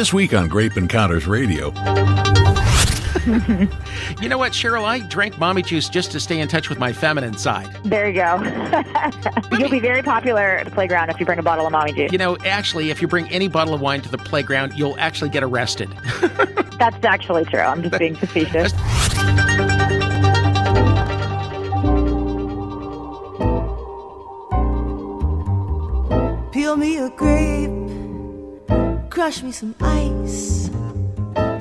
This week on Grape Encounters Radio. you know what, Cheryl? I drank mommy juice just to stay in touch with my feminine side. There you go. You'll be very popular at the playground if you bring a bottle of mommy juice. You know, actually, if you bring any bottle of wine to the playground, you'll actually get arrested. That's actually true. I'm just being facetious. Peel me a grape, crush me some ice.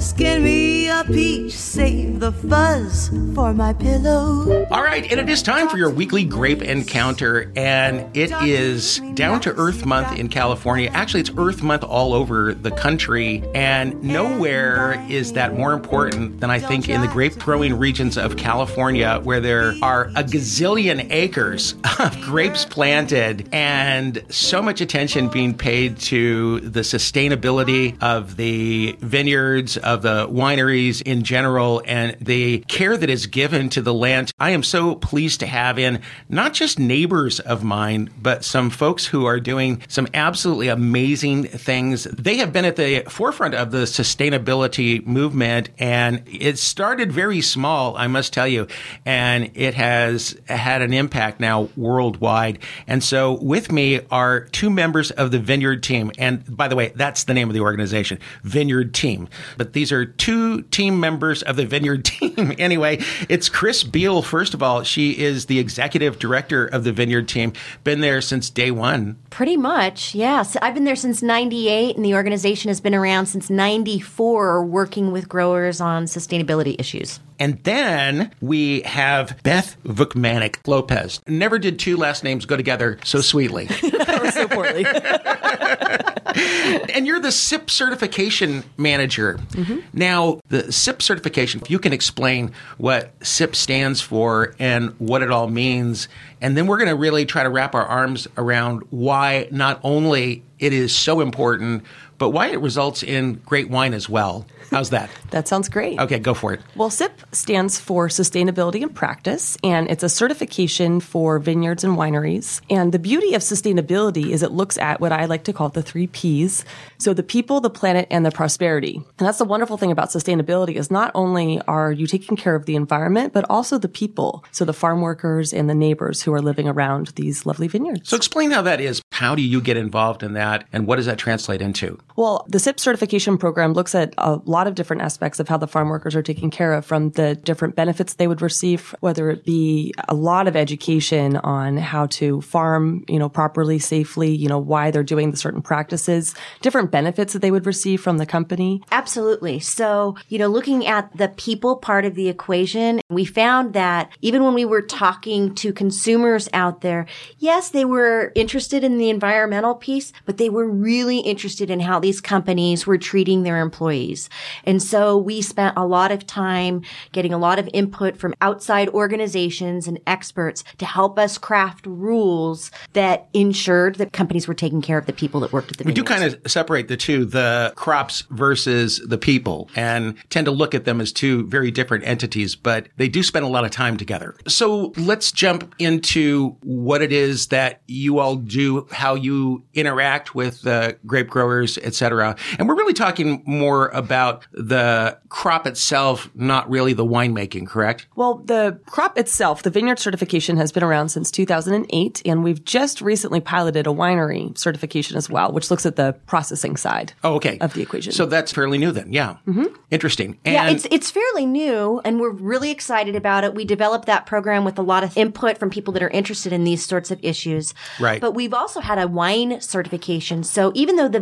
Skin me a peach, save the fuzz for my pillow. All right, and it is time for your weekly grape encounter, and it is Down to Earth Month in California. Actually, it's Earth Month all over the country, and nowhere is that more important than I think in the grape growing regions of California, where there are a gazillion acres of grapes planted, and so much attention being paid to the sustainability of the vineyards of the wineries in general and the care that is given to the land. I am so pleased to have in not just neighbors of mine, but some folks who are doing some absolutely amazing things. They have been at the forefront of the sustainability movement and it started very small, I must tell you, and it has had an impact now worldwide. And so with me are two members of the Vineyard team. And by the way, that's the name of the organization, Vineyard Team. But these are two team members of the Vineyard team. anyway, it's Kris Beal. First of all, she is the executive director of the Vineyard team. Been there since day one. Pretty much, yes. I've been there since 98, and the organization has been around since 94, working with growers on sustainability issues. And then we have Beth Vukmanic Lopez. Never did two last names go together so sweetly. or so poorly. and you're the SIP certification manager. Mm-hmm. Now, the SIP certification, if you can explain what SIP stands for and what it all means, and then we're going to really try to wrap our arms around why not only it is so important, but why it results in great wine as well. How's that? that sounds great. Okay, go for it. Well, SIP stands for Sustainability in Practice, and it's a certification for vineyards and wineries. And the beauty of sustainability is it looks at what I like to call the three P's. So the people, the planet, and the prosperity. And that's the wonderful thing about sustainability is not only are you taking care of the environment, but also the people. So the farm workers and the neighbors who are living around these lovely vineyards. So explain how that is. How do you get involved in that, and what does that translate into? Well, the SIP certification program looks at a lot of different aspects of how the farm workers are taken care of from the different benefits they would receive, whether it be a lot of education on how to farm, you know, properly, safely, you know, why they're doing the certain practices, different benefits that they would receive from the company. Absolutely. So, you know, looking at the people part of the equation, we found that even when we were talking to consumers out there, yes, they were interested in the environmental piece, but they were really interested in how these companies were treating their employees. And so we spent a lot of time getting a lot of input from outside organizations and experts to help us craft rules that ensured that companies were taking care of the people that worked at the We do kind of separate the two, the crops versus the people, and tend to look at them as two very different entities, but they do spend a lot of time together. So let's jump into what it is that you all do, how you interact with the grape growers, et cetera. And we're really talking more about the crop itself, not really the winemaking, correct? Well, the crop itself, the vineyard certification has been around since 2008, and we've just recently piloted a winery certification as well, which looks at the processing side Oh, okay. of the equation. So that's fairly new then. Yeah. Mm-hmm. Interesting. And yeah, it's it's fairly new, and we're really excited about it. We developed that program with a lot of input from people that are interested in these sorts of issues. Right. But we've also had a wine certification. So even though the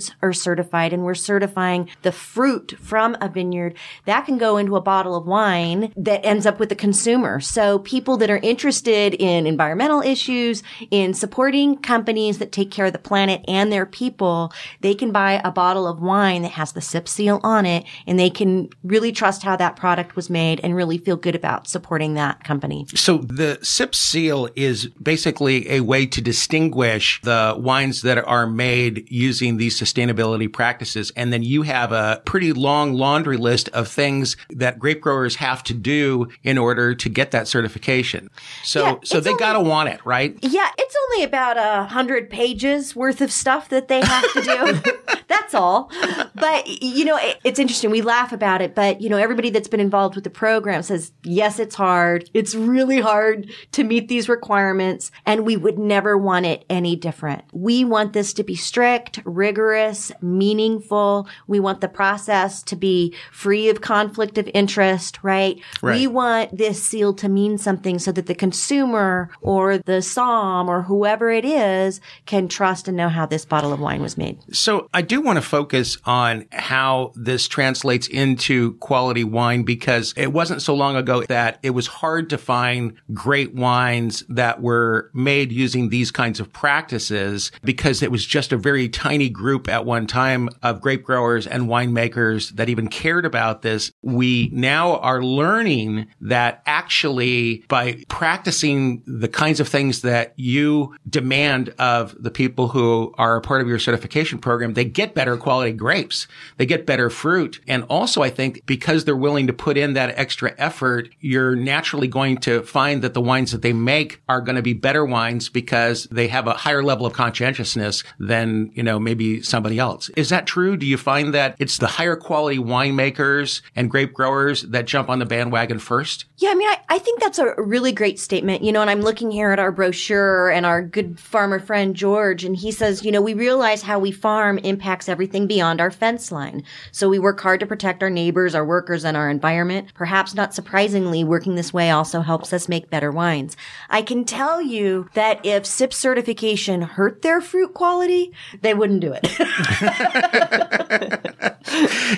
vineyards are certified, and we're certifying the fruit from a vineyard, that can go into a bottle of wine that ends up with the consumer. So people that are interested in environmental issues, in supporting companies that take care of the planet and their people, they can buy a bottle of wine that has the SIP seal on it and they can really trust how that product was made and really feel good about supporting that company. So the SIP seal is basically a way to distinguish the wines that are made using these sustainability practices. And then you have a pretty long laundry list of things that grape growers have to do in order to get that certification. So, Yeah, so they only- got to want it, right? Yeah, it's only about a hundred pages worth of stuff that they have to do. that's all. But you know, it, it's interesting. We laugh about it, but you know, everybody that's been involved with the program says, yes, it's hard. It's really hard to meet these requirements, and we would never want it any different. We want this to be strict, rigorous, meaningful. We want the process to be free of conflict of interest, right? Right. We want this seal to mean something so that the consumer or the som or whoever it is can trust and know how this bottle of wine was made. So I do want to focus on how this translates into quality wine because it wasn't so long ago that it was hard to find great wines that were made using these kinds of practices because it was just a very tiny group at one time of grape growers and winemakers that even cared about this. We now are learning that actually by practicing the kinds of things that you demand of the people who are a part of your certification program, they get better quality grapes. They get better fruit. And also, I think because they're willing to put in that extra effort, you're naturally going to find that the wines that they make are going to be better wines because they have a higher level of conscientiousness than, you know, maybe somebody else. Is that true? Do you find that it's the higher quality winemakers and grape growers that jump on the bandwagon first? Yeah, I mean, I, I think that's a really great statement. You know, and I'm looking here at our brochure and our good farmer friend George, and he says, you know, we realize how we farm impacts everything beyond our fence line. So we work hard to protect our neighbors, our workers, and our environment. Perhaps not surprisingly, working this way also helps us make better wines. I can tell you that if SIP certification hurt their fruit quality, they wouldn't do it.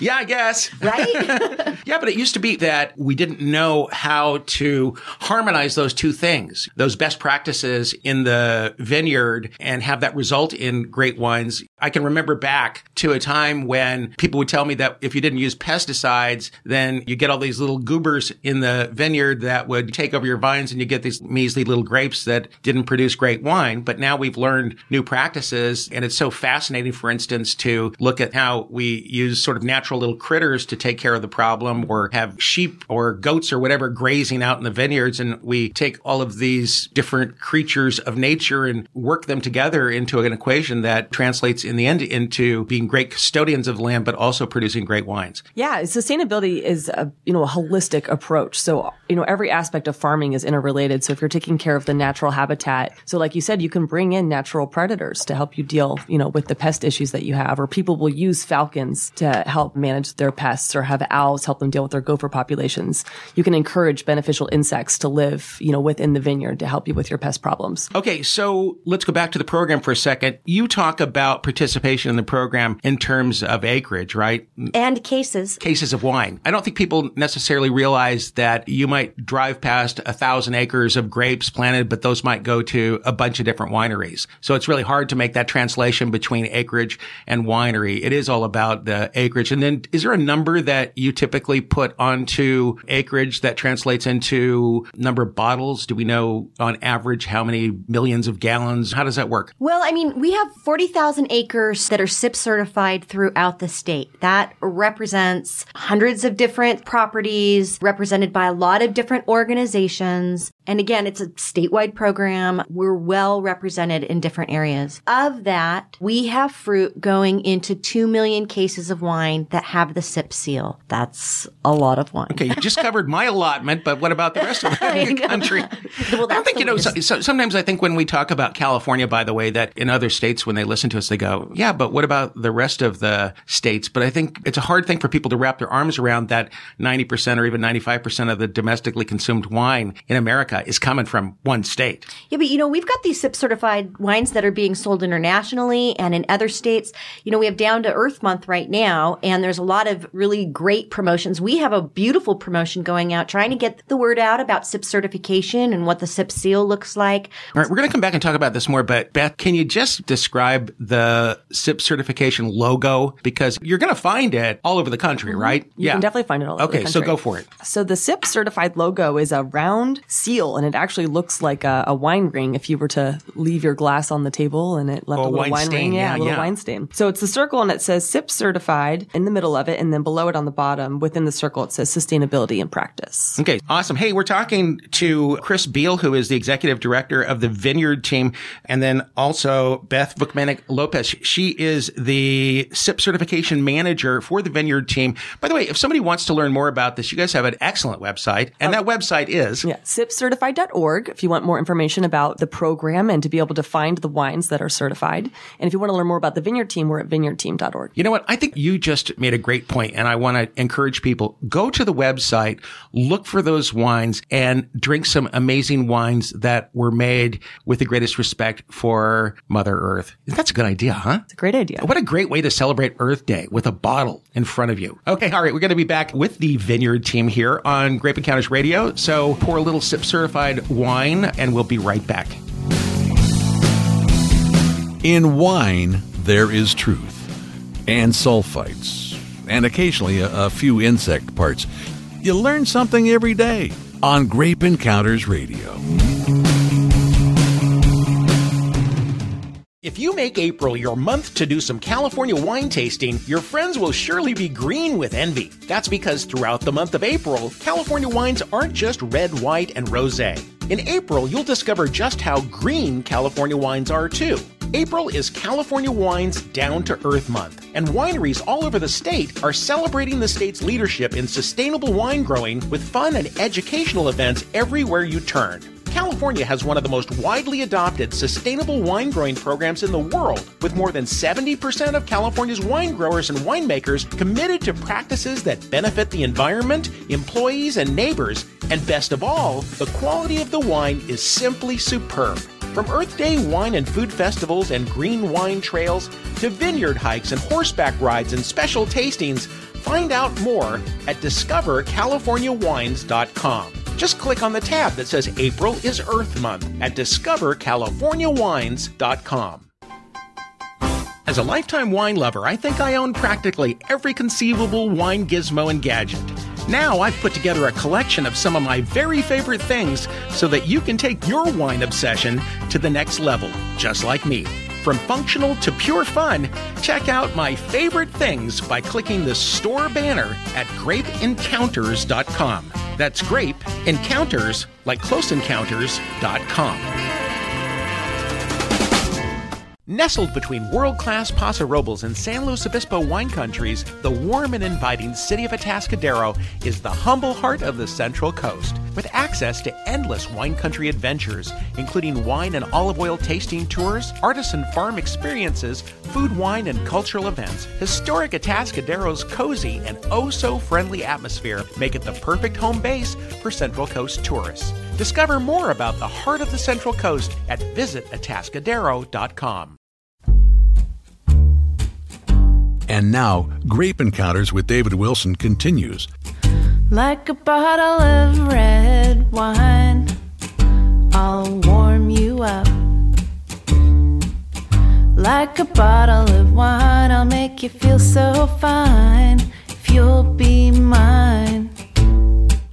Yeah, I guess. right? Yeah, but it used to be that we didn't know how to harmonize those two things, those best practices in the vineyard and have that result in great wines. I can remember back to a time when people would tell me that if you didn't use pesticides, then you get all these little goobers in the vineyard that would take over your vines and you get these measly little grapes that didn't produce great wine. But now we've learned new practices and it's so fascinating, for instance, to look at how we use sort of natural little critters to take care of the problem or have sheep or goats or whatever grazing out in the vineyards. And we take all of these different creatures of nature and work them together into an equation that translates in the end into being great custodians of land, but also producing great wines. Yeah, sustainability is a you know a holistic approach. So you know every aspect of farming is interrelated. So if you're taking care of the natural habitat, so like you said, you can bring in natural predators to help you deal you know with the pest issues that you have, or people will use falcons to help manage their pests, or have owls help them deal with their gopher populations. You can encourage beneficial insects to live you know within the vineyard to help you with your pest problems. Okay, so let's go back to the program for a second. You talk about participation in the program in terms of acreage, right? and cases. Cases of wine. I don't think people necessarily realize that you might drive past a thousand acres of grapes planted, but those might go to a bunch of different wineries. So it's really hard to make that translation between acreage and winery. It is all about the acreage. And then is there a number that you typically put onto acreage that translates into number of bottles? Do we know on average how many millions of gallons? How does that work? Well, I mean, we have 40,000 acres that are SIP certified throughout the state. That represents hundreds of different properties represented by a lot of different organizations. And again, it's a statewide program. We're well represented in different areas. Of that, we have fruit going into 2 million cases of wine that have the SIP seal. That's a lot of wine. Okay, you just covered my allotment, but what about the rest of the country? Well, I think, you know, so, so, sometimes I think when we talk about California, by the way, that in other states, when they listen to us, they go, yeah, but what about the rest of the states? But I think it's a hard thing for people to wrap their arms around that 90% or even 95% of the domestically consumed wine in America is coming from one state. Yeah, but you know, we've got these SIP certified wines that are being sold internationally and in other states. You know, we have Down to Earth Month right now, and there's a lot of really great promotions. We have a beautiful promotion going out trying to get the word out about SIP certification and what the SIP seal looks like. All right, we're going to come back and talk about this more, but Beth, can you just describe the SIP certification logo? Because you're going to find it all over the country, mm-hmm. right? Yeah. You can definitely find it all over Okay, so go for it. So the SIP certified logo is a round seal seal, and it actually looks like a, a wine ring if you were to leave your glass on the table and it left Oh, a little wine wine, stain. ring. Yeah, a little yeah. wine stain. So it's a circle and it says SIP certified in the middle of it, and then below it on the bottom, within the circle, it says sustainability in practice. Okay, awesome. Hey, we're talking to Kris Beal, who is the executive director of the Vineyard team, and then also Beth Vukmanic Lopez. She is the SIP certification manager for the Vineyard team. By the way, if somebody wants to learn more about this, you guys have an excellent website, and that website is Yeah, sipcertified.org if you want more information about the program and to be able to find the wines that are certified. And if you want to learn more about the Vineyard team, we're at vineyardteam.org. You know what? I think you just made a great point, and I want to encourage people go to the website, look for those wines, and drink some amazing wines that were made with the greatest respect for Mother Earth. That's a good idea, huh? It's a great idea. What a great way to celebrate Earth Day with a bottle in front of you. Okay, all right, we're going to be back with the Vineyard team here on Grape Encounters Radio. So pour a little sip certified wine, and we'll be right back. In wine, there is truth, and sulfites, and occasionally a, a few insect parts. You learn something every day on Grape Encounters Radio. If you make April your month to do some California wine tasting, your friends will surely be green with envy. That's because throughout the month of April, California wines aren't just red, white, and rosé. In April, you'll discover just how green California wines are too. April is California Wine's Down to Earth Month, and wineries all over the state are celebrating the state's leadership in sustainable wine growing with fun and educational events everywhere you turn. California has one of the most widely adopted sustainable wine growing programs in the world, with more than 70% of California's wine growers and winemakers committed to practices that benefit the environment, employees, and neighbors. And best of all, the quality of the wine is simply superb. From Earth Day wine and food festivals and green wine trails to vineyard hikes and horseback rides and special tastings, find out more at discovercaliforniawines.com. Just click on the tab that says April is Earth Month at discovercaliforniawines.com. As a lifetime wine lover, I think I own practically every conceivable wine gizmo and gadget. Now I've put together a collection of some of my very favorite things so that you can take your wine obsession to the next level, just like me. From functional to pure fun, check out my favorite things by clicking the store banner at grapeencounters.com. That's grape encounters like closeencounters.com. Nestled between world class Paso Robles and San Luis Obispo wine countries, the warm and inviting city of Atascadero is the humble heart of the Central Coast. With access to endless wine country adventures, including wine and olive oil tasting tours, artisan farm experiences, food, wine, and cultural events, historic Atascadero's cozy and oh so friendly atmosphere make it the perfect home base for Central Coast tourists. Discover more about the heart of the Central Coast at visitatascadero.com. And now, Grape Encounters with David Wilson continues. Like a bottle of red wine, I'll warm you up. Like a bottle of wine, I'll make you feel so fine if you'll be mine.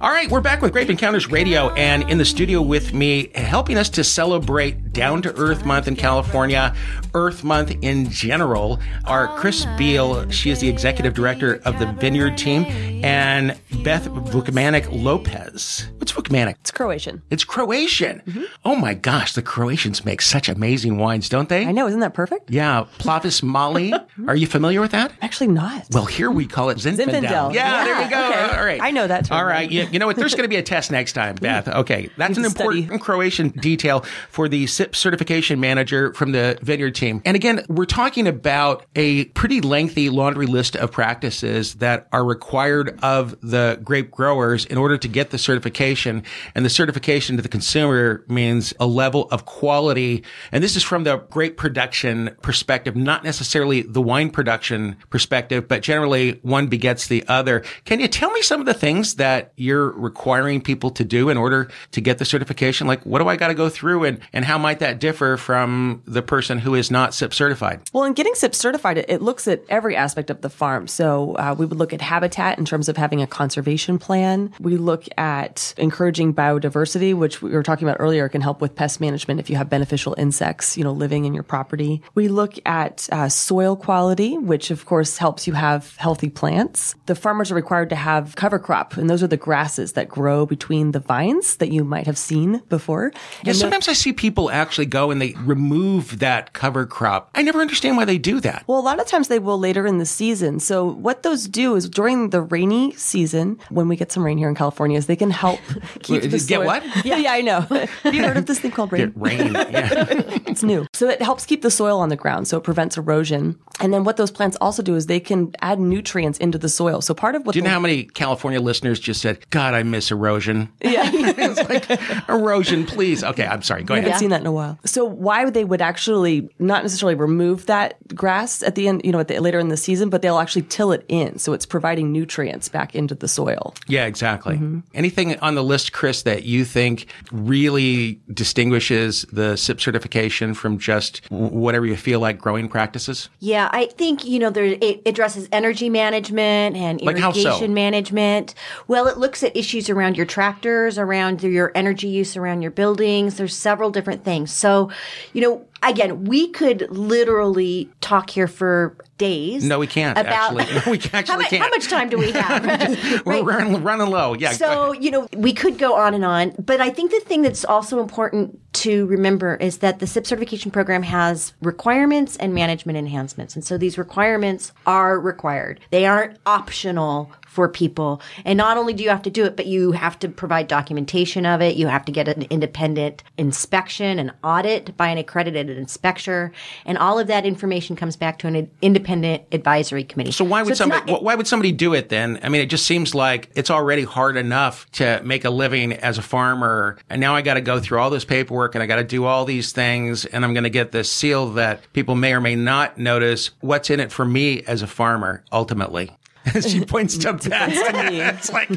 All right, we're back with Grape Encounters Radio, and in the studio with me, helping us to celebrate Down to Earth Month in California, Earth Month in general, are Kris Beal. She is the executive director of the Vineyard team, and Beth Vukmanic Lopez. What's Vukmanic? It's Croatian. It's Croatian. Mm-hmm. Oh my gosh, the Croatians make such amazing wines, don't they? I know, isn't that perfect? Yeah, Plavac Mali. Are you familiar with that? Actually, not. Well, here we call it Zinfandel. Zinfandel. Yeah, there Yeah, you go. okay. All right. I know that term. All right. You, you know what? There's going to be a test next time, Beth. Okay. That's an to study. important Croatian detail for the SIP certification manager from the Vineyard team. And again, we're talking about a pretty lengthy laundry list of practices that are required of the grape growers in order to get the certification. And the certification to the consumer means a level of quality. And this is from the grape production perspective, not necessarily the wine production perspective, but generally one begets the other. Can you tell me some of the things that you're requiring people to do in order to get the certification? Like, what do I got to go through and, and how might that differ from the person who is not SIP certified? Well, in getting SIP certified, it, it looks at every aspect of the farm. So uh, we would look at habitat in terms of having a conservation plan. We look at encouraging biodiversity, which we were talking about earlier, can help with pest management if you have beneficial insects, you know, living in your property. We look at uh, soil quality, which of course helps you have healthy plants. The farmers are required to have cover crop, and those are the grasses that grow between the vines that you might have seen before. Yeah, sometimes I see people actually go and they remove that cover crop. I never understand why they do that. Well, a lot of times they will later in the season. So what those do is during the rainy season, when we get some rain here in California, is they can help keep Wait, the get soil- what? Yeah, yeah, I know. Have you heard of this thing called rain? Get rain. Yeah. It's new. So it helps keep the soil on the ground, so it prevents erosion. And then what those plants also do is they can add nutrients into the soil. So part of what Do you know how many California listeners just said, God, I miss erosion? yeah. it's like, erosion, please. Okay, I'm sorry. Go ahead. I haven't seen that in a while. So why would they would actually not necessarily remove that grass at the end, you know, at the, later in the season, but they'll actually till it in, so it's providing nutrients back into the soil. Yeah, exactly. Mm-hmm. Anything on the list, Kris, that you think really distinguishes the SIP certification from just whatever you feel like growing practices? Yeah, I think, you know, there, it addresses energy management and Like how so? irrigation management. Well, it looks at issues around your tractors, around your energy use around your buildings. There's several different things. So, you know, again, we could literally talk here for days. No, we can't, About actually. No, we actually how, can't. How much time do we have? We're running, running low. Yeah. So, you know, we could go on and on, but I think the thing that's also important to remember is that the SIP certification program has requirements and management enhancements. And so these requirements are required. They aren't optional for people. And not only do you have to do it, but you have to provide documentation of it. You have to get an independent inspection, and audit by an accredited inspector. And all of that information comes back to an independent advisory committee. So why would it's somebody not- why would somebody do it then? I mean, it just seems like it's already hard enough to make a living as a farmer, and now I got to go through all this paperwork and I got to do all these things, and I'm going to get this seal that people may or may not notice. What's in it for me as a farmer ultimately? she points to Beth. it's like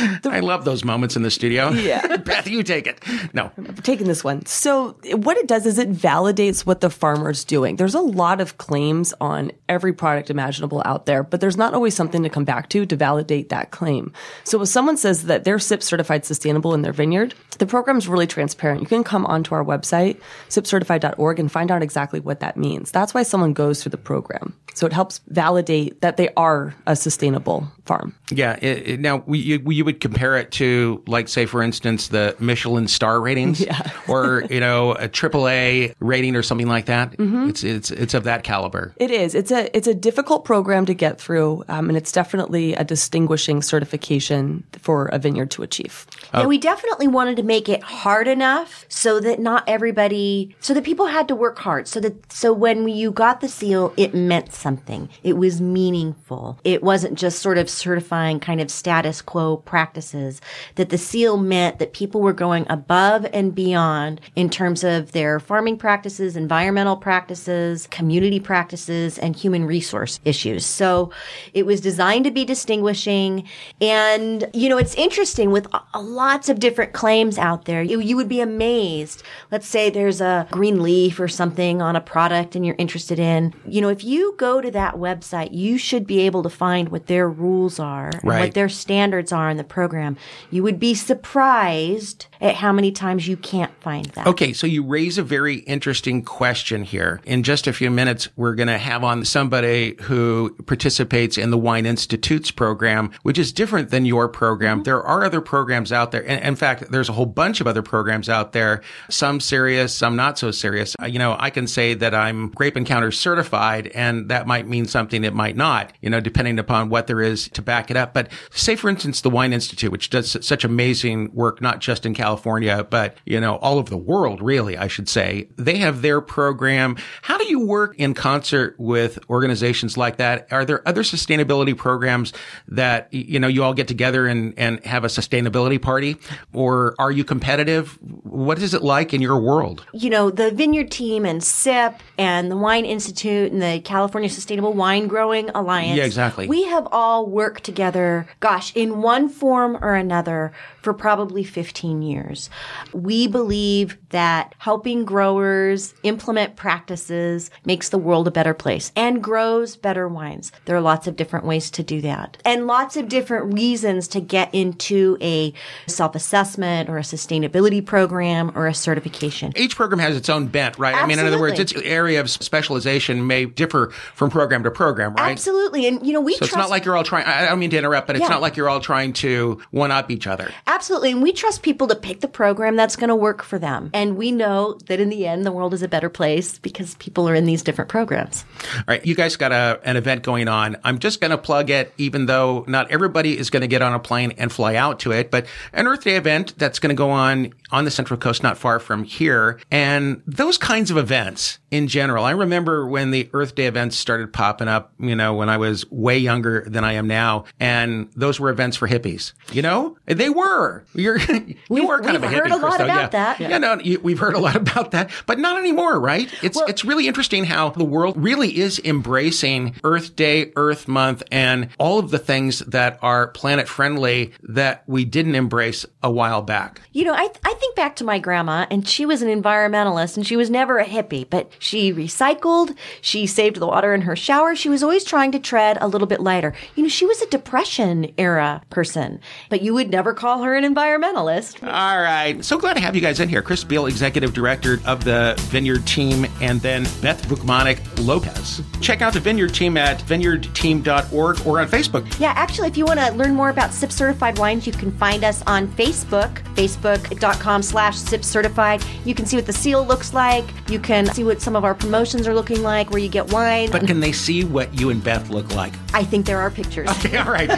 I love those moments in the studio. Yeah. Beth, you take it. No. I'm taking this one. So what it does is it validates what the farmer's doing. There's a lot of claims on every product imaginable out there, but there's not always something to come back to to validate that claim. So if someone says that they're SIP certified sustainable in their vineyard, the program's really transparent. You can come onto our website, sipcertified.org, and find out exactly what that means. That's why someone goes through the program. So it helps validate that they are a sustainable farm. Yeah. It, it- now, we, you, you would compare it to, like, say, for instance, the Michelin star ratings, Yeah. or you know, a AAA rating or something like that. It's it's it's of that caliber. It is. It's a it's a difficult program to get through, um, and it's definitely a distinguishing certification for a vineyard to achieve. Yeah, we definitely wanted to make it hard enough so that not everybody, so that people had to work hard. So that, so when you got the seal, it meant something. It was meaningful. It wasn't just sort of certifying kind of status quo practices. That the seal meant that people were going above and beyond in terms of their farming practices, environmental practices, community practices, and human resource issues. So it was designed to be distinguishing. And, you know, it's interesting with lots of different claims out there. You, you would be amazed. Let's say there's a green leaf or something on a product and you're interested in. You know, if you go to that website, you should be able to find what their rules are and Right. what their standards are in the program. You would be surprised at how many times you can't find that. Okay, so you raise a very interesting question here. In just a few minutes, we're going to have on somebody who participates in the Wine Institute's program, which is different than your program. There are other programs out there. And in fact, there's a whole bunch of other programs out there, some serious, some not so serious. Uh, You know, I can say that I'm Grape Encounter certified, and that might mean something, it might not, you know, depending upon what there is to back it up. But say, for instance, the Wine Institute, which does such amazing work, not just in California, but, you know, all over the world, really, I should say. They have their program. How do you work in concert with organizations like that? Are there other sustainability programs that, you know, you all get together and, and have a sustainability party? Or are you competitive? What is it like in your world? you know, the Vineyard Team and SIP and the Wine Institute and the California Sustainable Wine Growing Alliance. Yeah, exactly. We have all worked together, gosh, in one form or another for probably 15 years. Years. We believe that helping growers implement practices makes the world a better place and grows better wines. There are lots of different ways to do that and lots of different reasons to get into a self-assessment or a sustainability program or a certification. Each program has its own bent, right? I mean, in other words, its area of specialization may differ from program to program, right? Absolutely. And you know, we So it's not like you're all trying, I I don't mean to interrupt, but it's Yeah. not like you're all trying to one up each other. Absolutely. And we trust people to pick the program that's going to work for them. And we know that in the end, the world is a better place because people are in these different programs. All right, you guys got a, an event going on. I'm just going to plug it, even though not everybody is going to get on a plane and fly out to it, but an Earth Day event that's going to go on on the Central Coast, not far from here. And those kinds of events in general, I remember when the Earth Day events started popping up, you know, when I was way younger than I am now. And those were events for hippies, you know? They were. You're, you We've- were kind of a we've heard a lot about yeah. that. Yeah, no, you, we've heard a lot about that, but not anymore, right? It's, Well- it's really interesting how the world really is embracing Earth Day, Earth Month, and all of the things that are planet friendly that we didn't embrace a while back. You know, I, I think back to my grandma, and she was an environmentalist, and she was never a hippie, but she recycled, she saved the water in her shower. She was always trying to tread a little bit lighter. You know, she was a Depression era person, but you would never call her an environmentalist. All right. So glad to have you guys in here. Kris Beal, Executive Director of the Vineyard Team, and then Beth Vukmanic Lopez. Check out the Vineyard Team at vineyardteam.org or on Facebook. Yeah, actually, if you want to learn more about SIP certified wines, you can find us on Facebook, facebook.com slash SIP certified. You can see what the seal looks like. You can see what some of our promotions are looking like, where you get wine. But can they see what you and Beth look like? I think there are pictures. Okay, all right.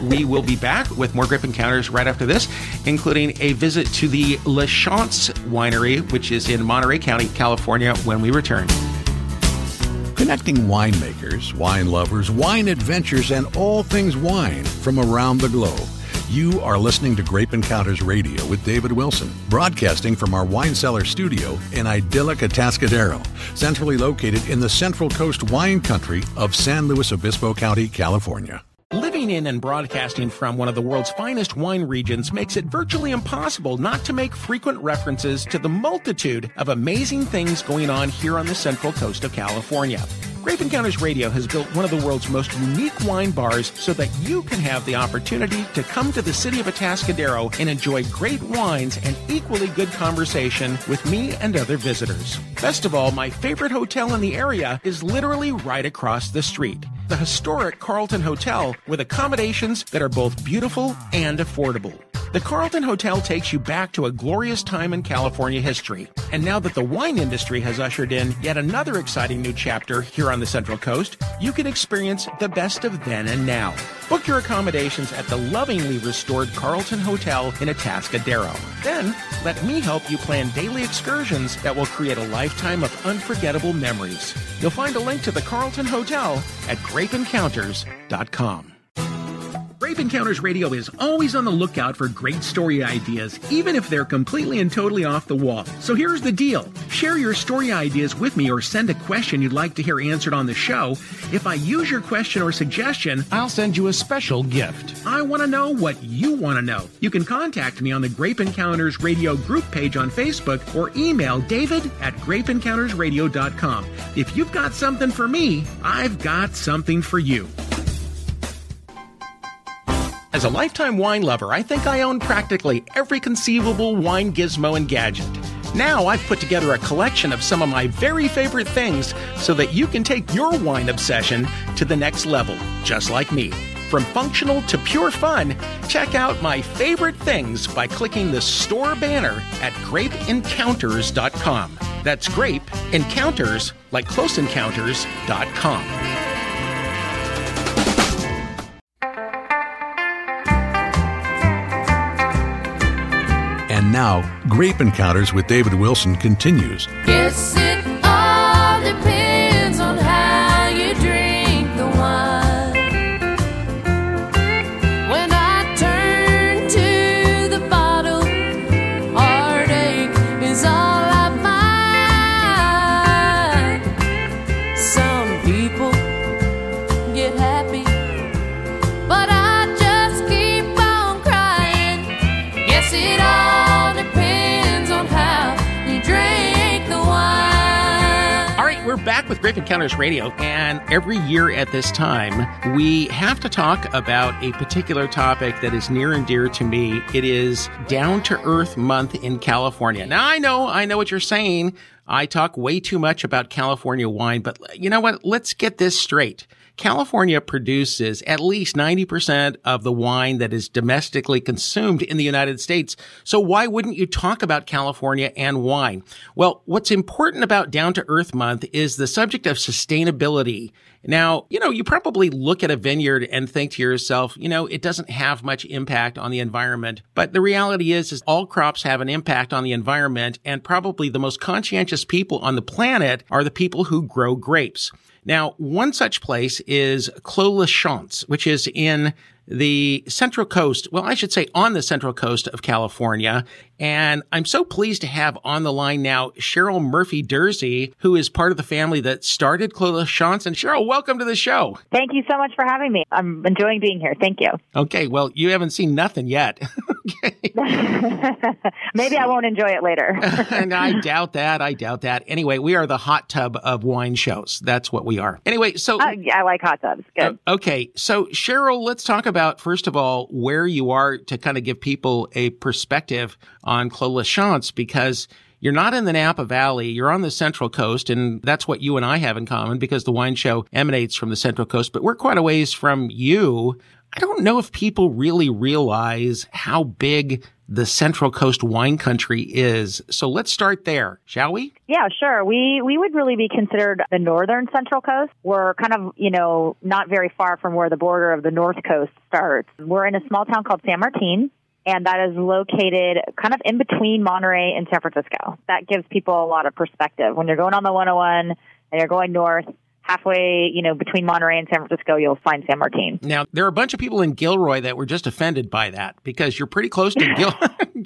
we will be back with more Grape Encounters right after this, including a visit to the La Chance Winery, which is in Monterey County, California, when we return. Connecting winemakers, wine lovers, wine adventures, and all things wine from around the globe. You are listening to Grape Encounters Radio with David Wilson, broadcasting from our wine cellar studio in idyllic Atascadero, centrally located in the Central Coast wine country of San Luis Obispo County, California. Living in and broadcasting from one of the world's finest wine regions makes it virtually impossible not to make frequent references to the multitude of amazing things going on here on the central coast of California. Grape Encounters Radio has built one of the world's most unique wine bars so that you can have the opportunity to come to the city of Atascadero and enjoy great wines and equally good conversation with me and other visitors. Best of all, my favorite hotel in the area is literally right across the street the historic Carlton Hotel with accommodations that are both beautiful and affordable. The Carlton Hotel takes you back to a glorious time in California history. And now that the wine industry has ushered in yet another exciting new chapter here on the Central Coast, you can experience the best of then and now. Book your accommodations at the lovingly restored Carlton Hotel in Atascadero. Then, let me help you plan daily excursions that will create a lifetime of unforgettable memories. You'll find a link to the Carlton Hotel at grapeencounters.com. Grape Encounters Radio is always on the lookout for great story ideas, even if they're completely and totally off the wall. So here's the deal share your story ideas with me or send a question you'd like to hear answered on the show. If I use your question or suggestion, I'll send you a special gift. I want to know what you want to know. You can contact me on the Grape Encounters Radio group page on Facebook or email david at grapeencountersradio.com. If you've got something for me, I've got something for you. As a lifetime wine lover, I think I own practically every conceivable wine gizmo and gadget. Now I've put together a collection of some of my very favorite things so that you can take your wine obsession to the next level, just like me. From functional to pure fun, check out my favorite things by clicking the store banner at grapeencounters.com. That's grape encounters, like close Grape Encounters with David Wilson continues. Guess Encounters Radio, and every year at this time, we have to talk about a particular topic that is near and dear to me. It is Down to Earth Month in California. Now, I know, I know what you're saying. I talk way too much about California wine, but you know what? Let's get this straight. California produces at least 90% of the wine that is domestically consumed in the United States. So why wouldn't you talk about California and wine? Well, what's important about Down to Earth Month is the subject of sustainability. Now, you know, you probably look at a vineyard and think to yourself, you know, it doesn't have much impact on the environment. But the reality is, is all crops have an impact on the environment and probably the most conscientious people on the planet are the people who grow grapes. Now, one such place is Clos La Chance, which is in the Central Coast. Well, I should say on the Central Coast of California. And I'm so pleased to have on the line now Cheryl Murphy Durzy, who is part of the family that started Clos La Chance. And Cheryl, welcome to the show. Thank you so much for having me. I'm enjoying being here. Thank you. Okay, well, you haven't seen nothing yet. Maybe I won't enjoy it later. and I doubt that. I doubt that. Anyway, we are the hot tub of wine shows. That's what we are. Anyway, so Uh, yeah, I like hot tubs. Good. Uh, okay, so Cheryl, let's talk about first of all where you are to kind of give people a perspective on Clos Chance because you're not in the Napa Valley, you're on the Central Coast, and that's what you and I have in common because the wine show emanates from the Central Coast, but we're quite a ways from you. I don't know if people really realize how big the Central Coast wine country is. So let's start there, shall we? Yeah, sure. We we would really be considered the northern central coast. We're kind of, you know, not very far from where the border of the north coast starts. We're in a small town called San Martin. And that is located kind of in between Monterey and San Francisco. That gives people a lot of perspective. When you're going on the 101 and you're going north, halfway, you know, between Monterey and San Francisco, you'll find San Martin. Now, there are a bunch of people in Gilroy that were just offended by that because you're pretty close to Gil.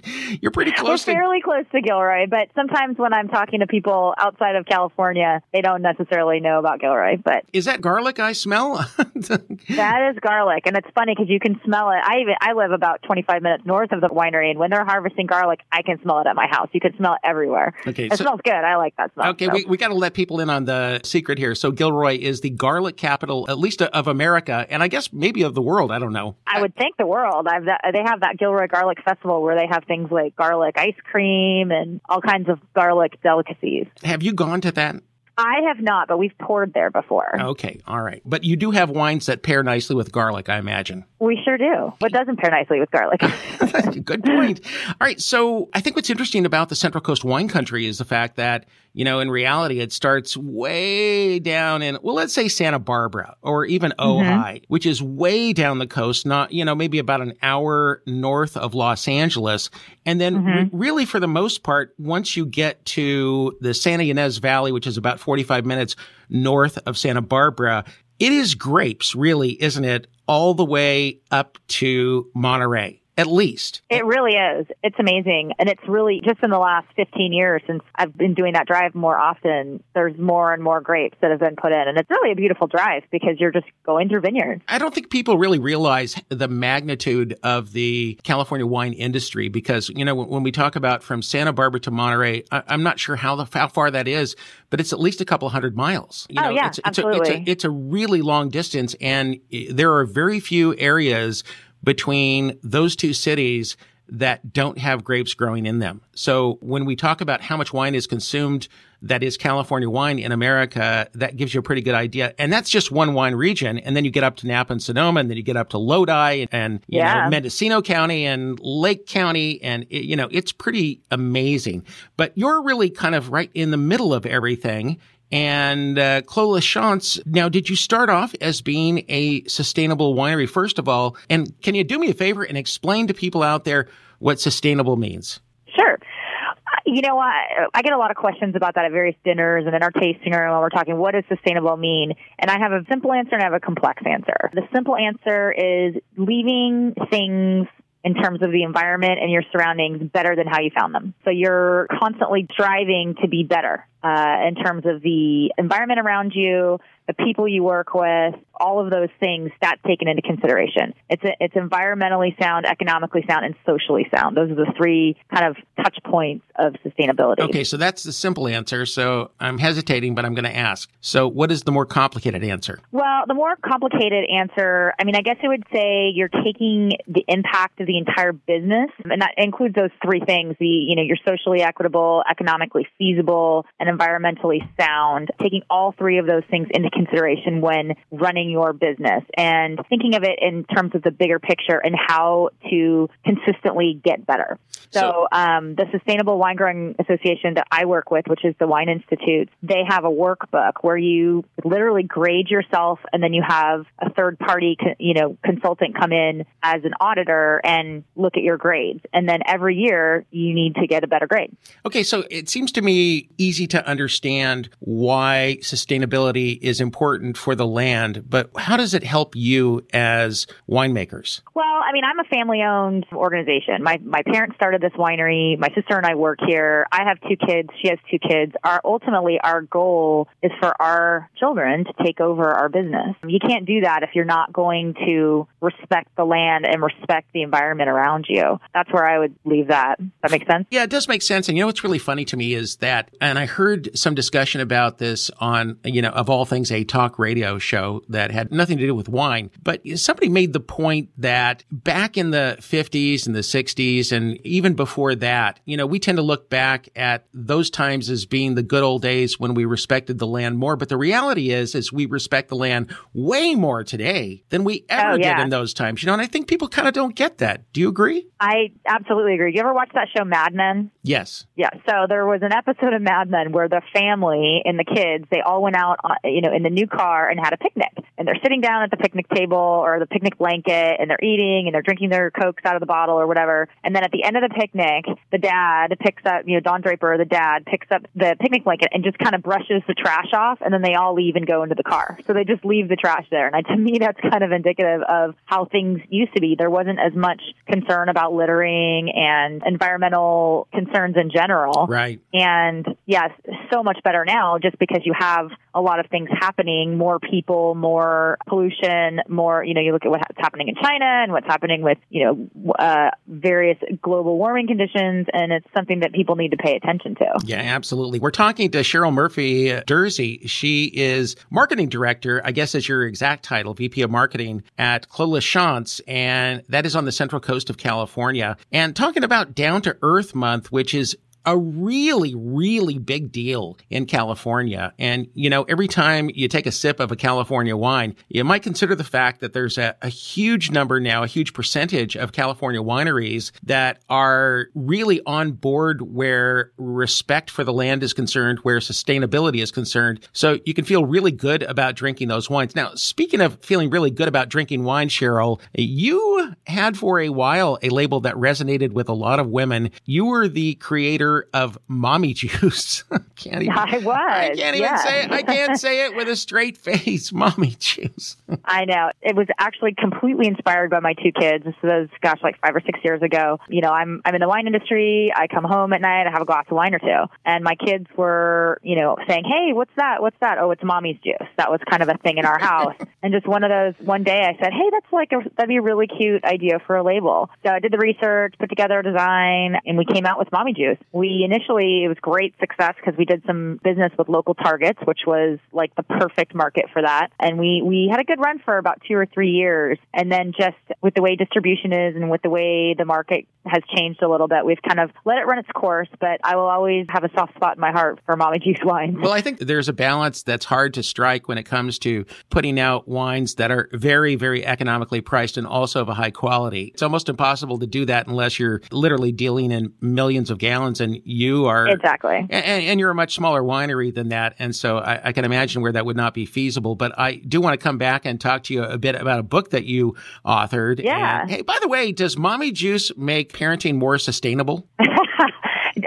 you're pretty We're close to. fairly close to Gilroy, but sometimes when I'm talking to people outside of California, they don't necessarily know about Gilroy. But Is that garlic I smell? that is garlic, and it's funny because you can smell it. I even I live about 25 minutes north of the winery, and when they're harvesting garlic, I can smell it at my house. You can smell it everywhere. Okay, it so- smells good. I like that smell. okay, so. we, we got to let people in on the secret here. So Gilroy is the garlic capital, at least of America, and I guess maybe of the world. I don't know. I would think the world. I've that, they have that Gilroy Garlic Festival where they have things like garlic ice cream and all kinds of garlic delicacies. Have you gone to that? I have not, but we've poured there before. Okay, all right. But you do have wines that pair nicely with garlic, I imagine. We sure do. What doesn't pair nicely with garlic? Good point. All right. So I think what's interesting about the Central Coast wine country is the fact that, you know, in reality, it starts way down in, well, let's say Santa Barbara or even mm-hmm. Ojai, which is way down the coast, not, you know, maybe about an hour north of Los Angeles. And then mm-hmm. re- really for the most part, once you get to the Santa Ynez Valley, which is about 45 minutes north of Santa Barbara, it is grapes, really, isn't it? All the way up to Monterey, at least. It really is. It's amazing. And it's really just in the last 15 years since I've been doing that drive more often, there's more and more grapes that have been put in. And it's really a beautiful drive because you're just going through vineyards. I don't think people really realize the magnitude of the California wine industry because, you know, when, we talk about from Santa Barbara to Monterey, I, I'm not sure how, the, how far that is, but it's at least a couple hundred miles. You Oh, yeah, it's, it's, a, it's, absolutely. a, it's a really long distance and eh, there are very few areas between those two cities that don't have grapes growing in them. So when we talk about how much wine is consumed that is California wine in America, that gives you a pretty good idea. And that's just one wine region. And then you get up to Napa and Sonoma, and then you get up to Lodi and, you Yeah. know, Mendocino County and Lake County. And, it, you know, it's pretty amazing. But you're really kind of right in the middle of everything. And uh, Clos La Chance, now, did you start off as being a sustainable winery, first of all? And can you do me a favor and explain to people out there what sustainable means? Sure. Uh, You know, I, I get a lot of questions about that at various dinners and in our tasting room when we're talking, what does sustainable mean? And I have a simple answer and I have a complex answer. The simple answer is leaving things in terms of the environment and your surroundings better than how you found them. So you're constantly striving to be better. uh, in terms of the environment around you, the people you work with, all of those things, that's taken into consideration. It's a, it's environmentally sound, economically sound, and socially sound. Those are the three kind of touch points of sustainability. Okay, so that's the simple answer. So I'm hesitating, but I'm going to ask. So, what is the more complicated answer? Well, the more complicated answer, I mean, I guess I would say you're taking the impact of the entire business, and that includes those three things: the, you know, you're socially equitable, economically feasible, and environmentally sound. Taking all three of those things into consideration when running your business, and thinking of it in terms of the bigger picture and how to consistently get better. So, um, the Sustainable Wine Growing Association that I work with, which is the Wine Institute, they have a workbook where you literally grade yourself, and then you have a third party, you know, consultant come in as an auditor and look at your grades, and then every year you need to get a better grade. Okay, so it seems to me easy to understand why sustainability is important for the land, but how does it help you as winemakers? Well, I mean, I'm a family-owned organization. My my parents started this winery. My sister and I work here. I have two kids. She has two kids. Our ultimately our goal is for our children to take over our business. You can't do that if you're not going to respect the land and respect the environment around you. That's where I would leave that. That makes sense? Yeah, it does make sense. And you know what's really funny to me is that, and I heard some discussion about this on, you know, of all things, a talk radio show that had nothing to do with wine. But somebody made the point that back in the 50s and the 60s, and even before that, you know, we tend to look back at those times as being the good old days when we respected the land more. But the reality is, is we respect the land way more today than we ever Oh, yeah. did in those times. You know, and I think people kind of don't get that. Do you agree? I absolutely agree. You ever watch that show Mad Men? Yes. Yeah. So there was an episode of Mad Men where the family and the kids, they all went out, uh, you know, in the new car and had a picnic. And they're sitting down at the picnic table or the picnic blanket and they're eating and they're drinking their cokes out of the bottle or whatever. And then at the end of the picnic, the dad picks up, you know, Don Draper, the dad picks up the picnic blanket and just kind of brushes the trash off. And then they all leave and go into the car. So they just leave the trash there. And I, to me, that's kind of indicative of how things used to be. There wasn't as much concern about littering and environmental concerns in general. Right. And yes, so much better now just because you have a lot of things happening, more people, more pollution, more, you know, you look at what's happening in China and what's happening with, you know, uh, various global warming conditions. And it's something that people need to pay attention to. Yeah, absolutely. We're talking to Cheryl Murphy uh, Durzy. She is marketing director, I guess is your exact title, VP of marketing at Clos LaChance, and that is on the central coast of California. And talking about Down to Earth Month, which is a really, really big deal in California. And, you know, every time you take a sip of a California wine, you might consider the fact that there's a, a huge number now, a huge percentage of California wineries that are really on board where respect for the land is concerned, where sustainability is concerned. So you can feel really good about drinking those wines. Now, speaking of feeling really good about drinking wine, Cheryl, you had for a while a label that resonated with a lot of women. You were the creator of Mommy Juice. can't even, I was, I can't even yeah. say it. I can't say it with a straight face. Mommy Juice. I know. It was actually completely inspired by my two kids. This was, gosh, like five or six years ago. You know, I'm, I'm in the wine industry. I come home at night. I have a glass of wine or two. And my kids were, you know, saying, Hey, what's that? What's that? Oh, it's mommy's juice. That was kind of a thing in our house. and just one of those, one day I said, Hey, that's like a, that'd be a really cute idea for a label. So I did the research, put together a design, and we came out with mommy juice. We initially, it was great success because we did some business with local targets, which was like the perfect market for that. And we, we had a good run for about two or three years. And then just with the way distribution is and with the way the market has changed a little bit, we've kind of let it run its course, but I will always have a soft spot in my heart for mommy juice wine. Well, I think there's a balance that's hard to strike when it comes to putting out wines that are very, very economically priced and also of a high quality. It's almost impossible to do that unless you're literally dealing in millions of gallons and you are. Exactly. And, and you're a much smaller winery than that. And so I, I can imagine where that would not be feasible. But I do want to come back and talk to you a bit about a book that you authored. Yeah. And, hey, by the way, does Mommy Juice make parenting more sustainable?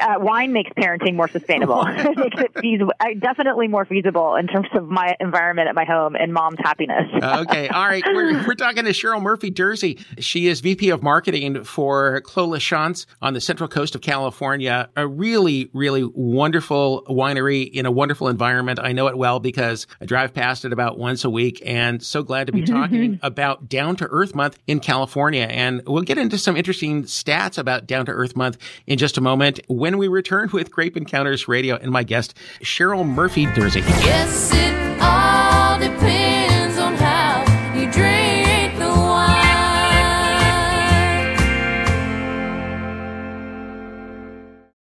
Uh, wine makes parenting more sustainable. it makes it feasible, uh, definitely more feasible in terms of my environment at my home and mom's happiness. okay, all right. We're, we're talking to Cheryl Murphy Durzy. She is VP of Marketing for Clos LaChance on the central coast of California. A really, really wonderful winery in a wonderful environment. I know it well because I drive past it about once a week and so glad to be talking about Down to Earth Month in California. And we'll get into some interesting stats about Down to Earth Month in just a moment when we return with Grape Encounters Radio and my guest, Cheryl Murphy Durzy. Yes, it all depends on how you drink the wine.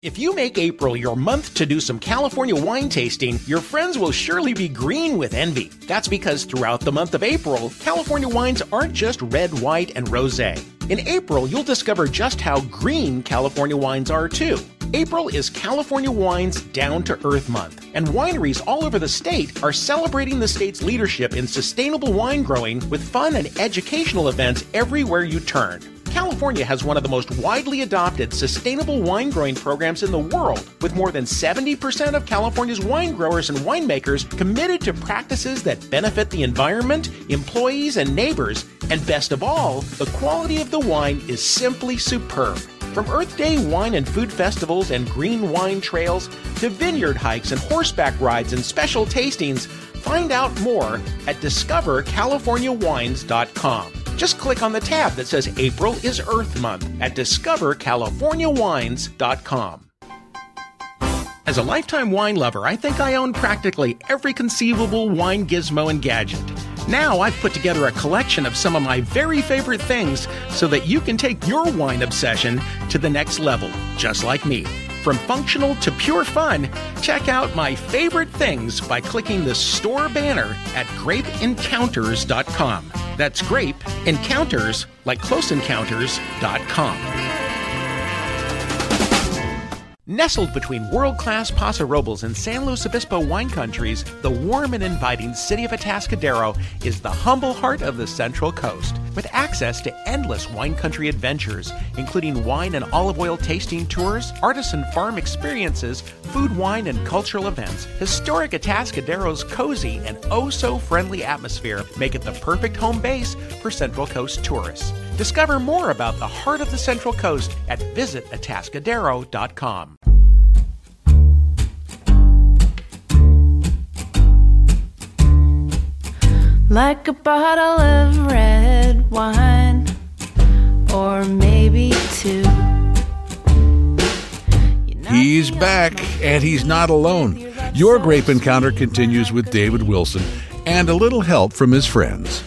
If you make April your month to do some California wine tasting, your friends will surely be green with envy. That's because throughout the month of April, California wines aren't just red, white, and rosé. In April, you'll discover just how green California wines are too. April is California Wine's Down to Earth Month, and wineries all over the state are celebrating the state's leadership in sustainable wine growing with fun and educational events everywhere you turn. California has one of the most widely adopted sustainable wine growing programs in the world, with more than 70% of California's wine growers and winemakers committed to practices that benefit the environment, employees, and neighbors. And best of all, the quality of the wine is simply superb. From Earth Day wine and food festivals and green wine trails to vineyard hikes and horseback rides and special tastings, find out more at discovercaliforniawines.com. Just click on the tab that says April is Earth Month at discovercaliforniawines.com. As a lifetime wine lover, I think I own practically every conceivable wine gizmo and gadget. Now I've put together a collection of some of my very favorite things so that you can take your wine obsession to the next level, just like me. From functional to pure fun, check out my favorite things by clicking the store banner at grapeencounters.com. That's grape encounters like closeencounters.com. Nestled between world class Paso Robles and San Luis Obispo wine countries, the warm and inviting city of Atascadero is the humble heart of the Central Coast. With access to endless wine country adventures, including wine and olive oil tasting tours, artisan farm experiences, food, wine, and cultural events, historic Atascadero's cozy and oh so friendly atmosphere make it the perfect home base for Central Coast tourists. Discover more about the heart of the Central Coast at visitatascadero.com. like a bottle of red wine, or maybe two. He's back, and he's not alone. Your grape encounter continues with David Wilson and a little help from his friends.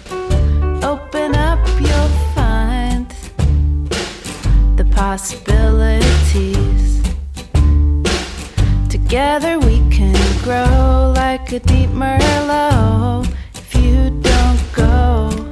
Open up, you'll find the possibilities. Together we can grow like a deep Merlot.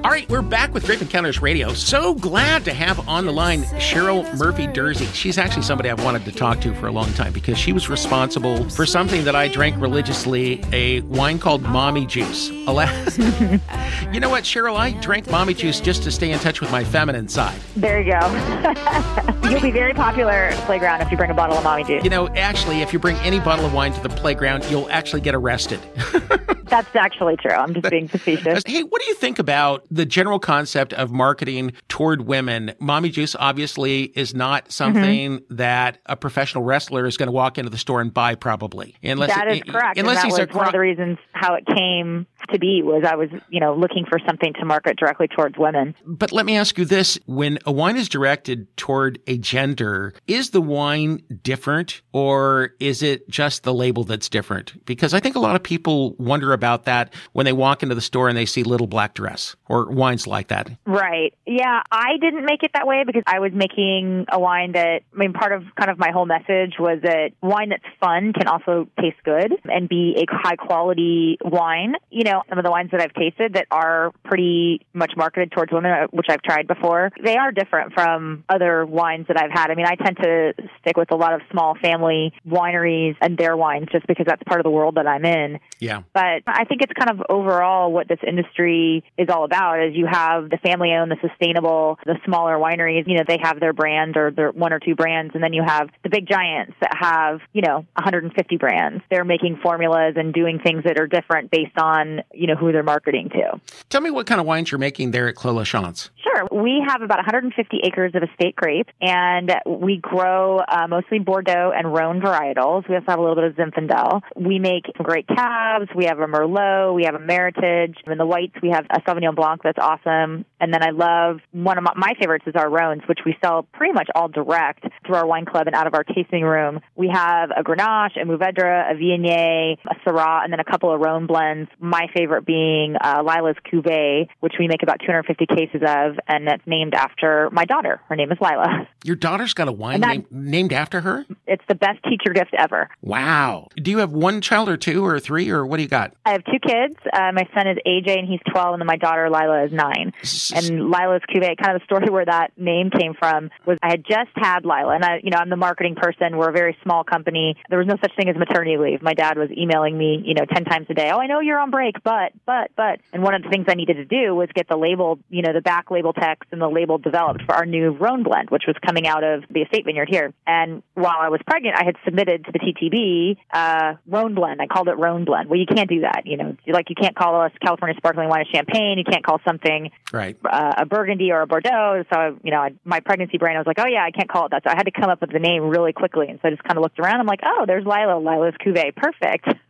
All right, we're back with Grape Encounters Radio. So glad to have on the line Cheryl Murphy Durzy. She's actually somebody I've wanted to talk to for a long time because she was responsible for something that I drank religiously a wine called Mommy Juice. Alas, you know what, Cheryl? I drank Mommy Juice just to stay in touch with my feminine side. There you go. You'll be very popular at the playground if you bring a bottle of mommy juice. You know, actually, if you bring any bottle of wine to the playground, you'll actually get arrested. That's actually true. I'm just being facetious. Hey, what do you think about the general concept of marketing toward women? Mommy Juice obviously is not mm-hmm. something that a professional wrestler is going to walk into the store and buy, probably. Unless that is correct. And that was one of the reasons how it came to be was I was, you know, looking for something to market directly towards women. But let me ask you this. When a wine is directed toward a gender, is the wine different or is it just the label that's different? Because I think a lot of people wonder about that when they walk into the store and they see Little Black Dress or wines like that. Right. Yeah, I didn't make it that way because I was making a wine that, I mean, part of kind of my whole message was that wine that's fun can also taste good and be a high quality wine. You know, some of the wines that I've tasted that are pretty much marketed towards women, uh, which I've tried before, they are different from other wines that I've had. I mean, I tend to stick with a lot of small family wineries and their wines just because that's part of the world that I'm in. Yeah. But I think it's kind of overall what this industry is all about is you have the family owned, the sustainable, the smaller wineries, you know, they have their brand or their one or two brands. And then you have the big giants that have, you know, 150 brands. They're making formulas and doing things that are different based on, you know, who they're marketing to. Tell me what kind of wines you're making there at Clos LaChance. Sure. We have about 150 acres of estate grapes, and we grow uh, mostly Bordeaux and Rhone varietals. We also have a little bit of Zinfandel. We make some great cabs. We have a Merlot. We have a Meritage. In the whites, we have a Sauvignon Blanc that's awesome. And then I love one of my, my favorites is our Rhones, which we sell pretty much all direct through our wine club and out of our tasting room. We have a Grenache, a Mourvedre, a Viognier, a Syrah, and then a couple of Rhone blends. My favorite being uh, Lila's Cuvée, which we make about 250 cases of, and that's named after my daughter. Her name is Lila. Your daughter's got a wine name, named after her? It's the best teacher gift ever. Wow. Do you have one child or two or three or what do you got? I have two kids. Uh, my son is AJ and he's 12, and then my daughter Lila is nine. And Lila's Cuvée, kind of the story where that name came from was I had just had Lila, and I, you know, I'm the marketing person. We're a very small company. There was no such thing as maternity leave. My dad was emailing me, you know, 10 times a day. Oh, I know you're on break, but, but, but. And one of the things I needed to do was get the label, you know, the back label text and the label developed for our new Rhone blend, which was coming out of the estate vineyard here. And while I was pregnant, I had submitted to the TTB uh, Rhone blend. I called it Rhone blend. Well, you can't do that. You know, like you can't call us California sparkling wine a champagne. You can't call something Right. uh, a Burgundy or a Bordeaux. So, you know, I, my pregnancy brain, I was like, oh yeah, I can't call it that. So I had to come up with the name really quickly. And so I just kind of looked around. I'm like, oh, there's Lila, Lila's Cuvée. Perfect.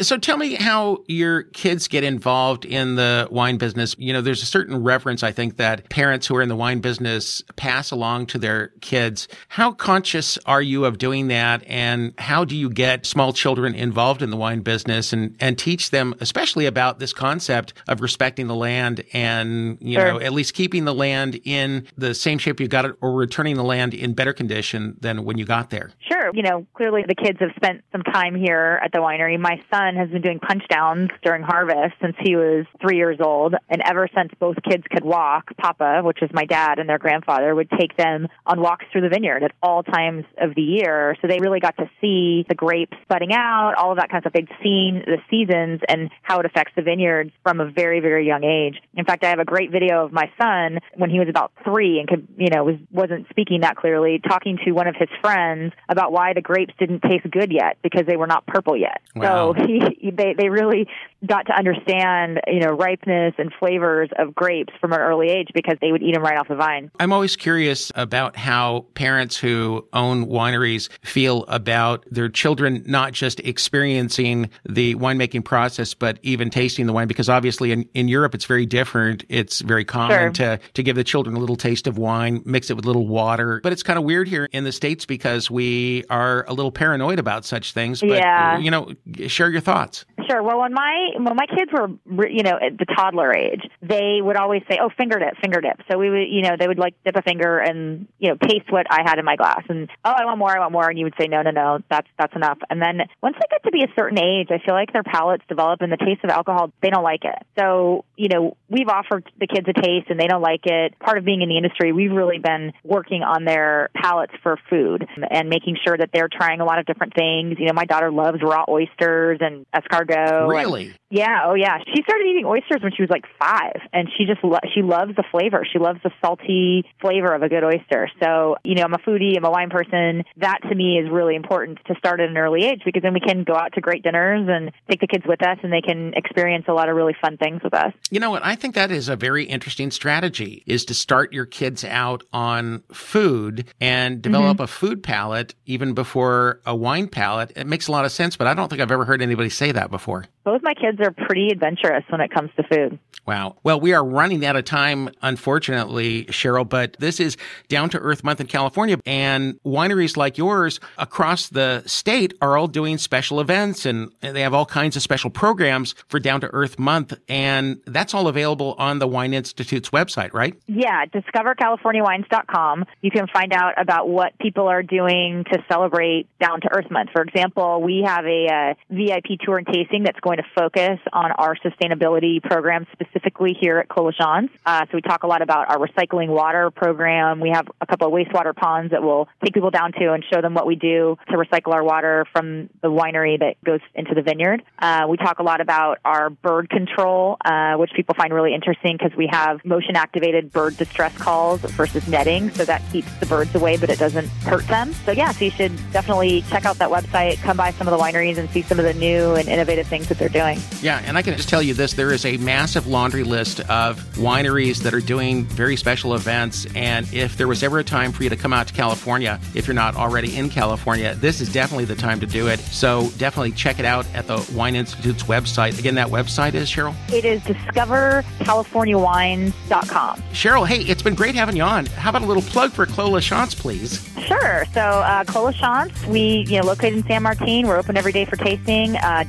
So tell me how your kids get involved in the wine business. You know, there's a certain reverence I think that parents who are in the wine business pass along to their kids. How conscious are you of doing that and how do you get small children involved in the wine business and and teach them especially about this concept of respecting the land and, you Sure. know, at least keeping the land in the same shape you got it or returning the land in better condition than when you got there. Sure. You know, clearly the kids have spent some time here at the winery. My son has been doing punch downs during harvest since he was three years old. And ever since both kids could walk, Papa, which is my dad and their grandfather, would take them on walks through the vineyard at all times of the year. So they really got to see the grapes budding out, all of that kind of stuff. They'd seen the seasons and how it affects the vineyards from a very, very young age. In fact, I have a great video of my son when he was about three and could, you know, was, wasn't speaking that clearly, talking to one of his friends about why the grapes didn't taste good yet because they were not purple yet. Wow. So he, he- they, they really got to understand, you know, ripeness and flavors of grapes from an early age because they would eat them right off the vine. I'm always curious about how parents who own wineries feel about their children not just experiencing the winemaking process, but even tasting the wine, because obviously in, in Europe it's very different. It's very common Sure. to, to give the children a little taste of wine, mix it with a little water. But it's kind of weird here in the States because we are a little paranoid about such things. But, Yeah. you know, share your thoughts. Sure. Well, when my when my kids were, you know, at the toddler age, they would always say, "Oh, finger dip, finger dip." So we would, you know, they would like dip a finger and you know taste what I had in my glass, and oh, I want more, I want more, and you would say, "No, no, no, that's that's enough." And then once they get to be a certain age, I feel like their palates develop, and the taste of alcohol, they don't like it. So you know, we've offered the kids a taste, and they don't like it. Part of being in the industry, we've really been working on their palates for food and making sure that they're trying a lot of different things. You know, my daughter loves raw oysters and escargot. And- Really? yeah, oh yeah. She started eating oysters when she was like five, and she just lo- she loves the flavor. She loves the salty flavor of a good oyster. So you know, I'm a foodie, I'm a wine person. That to me is really important to start at an early age because then we can go out to great dinners and take the kids with us, and they can experience a lot of really fun things with us. You know what? I think that is a very interesting strategy is to start your kids out on food and develop mm-hmm. a food palate even before a wine palate. It makes a lot of sense, but I don't think I've ever heard anybody say that before. Both my kids are pretty adventurous when it comes to food. Wow. Well, we are running out of time, unfortunately, Cheryl, but this is Down to Earth Month in California. And wineries like yours across the state are all doing special events and they have all kinds of special programs for Down to Earth Month. And that's all available on the Wine Institute's website, right? Yeah, discovercaliforniawines.com. You can find out about what people are doing to celebrate Down to Earth Month. For example, we have a, uh VIP tour and tasting that's going to focus on our sustainability program specifically here at Clos LaChance. Uh, so we talk a lot about our recycling water program. We have a couple of wastewater ponds that we'll take people down to and show them what we do to recycle our water from the winery that goes into the vineyard. Uh, we talk a lot about our bird control, uh, which people find really interesting because we have motion activated bird distress calls versus netting. So that keeps the birds away, but it doesn't hurt them. So yeah, so you should definitely check out that website, come by some of the wineries and see some of the new and innovative things that they're doing. Yeah, and I can just tell you this there is a massive laundry list of wineries that are doing very special events. And if there was ever a time for you to come out to California, if you're not already in California, this is definitely the time to do it. So definitely check it out at the Wine Institute's website. Again, that website is Cheryl. It is discovercaliforniawines.com. Cheryl, hey, it's been great having you on. How about a little plug for Clos LaChance, please? Sure. So, uh, Clos LaChance, we, you know, located in San Martin. We're open every day for tasting, uh,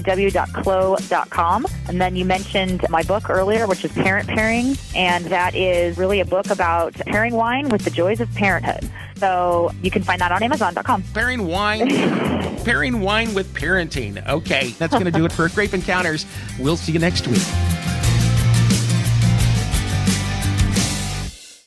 www.clos.com. And then you mentioned my book earlier, which is Parent Pairing. And that is really a book about pairing wine with the joys of parenthood. So you can find that on Amazon.com. Pairing wine, pairing wine with parenting. Okay, that's going to do it for Grape Encounters. We'll see you next week.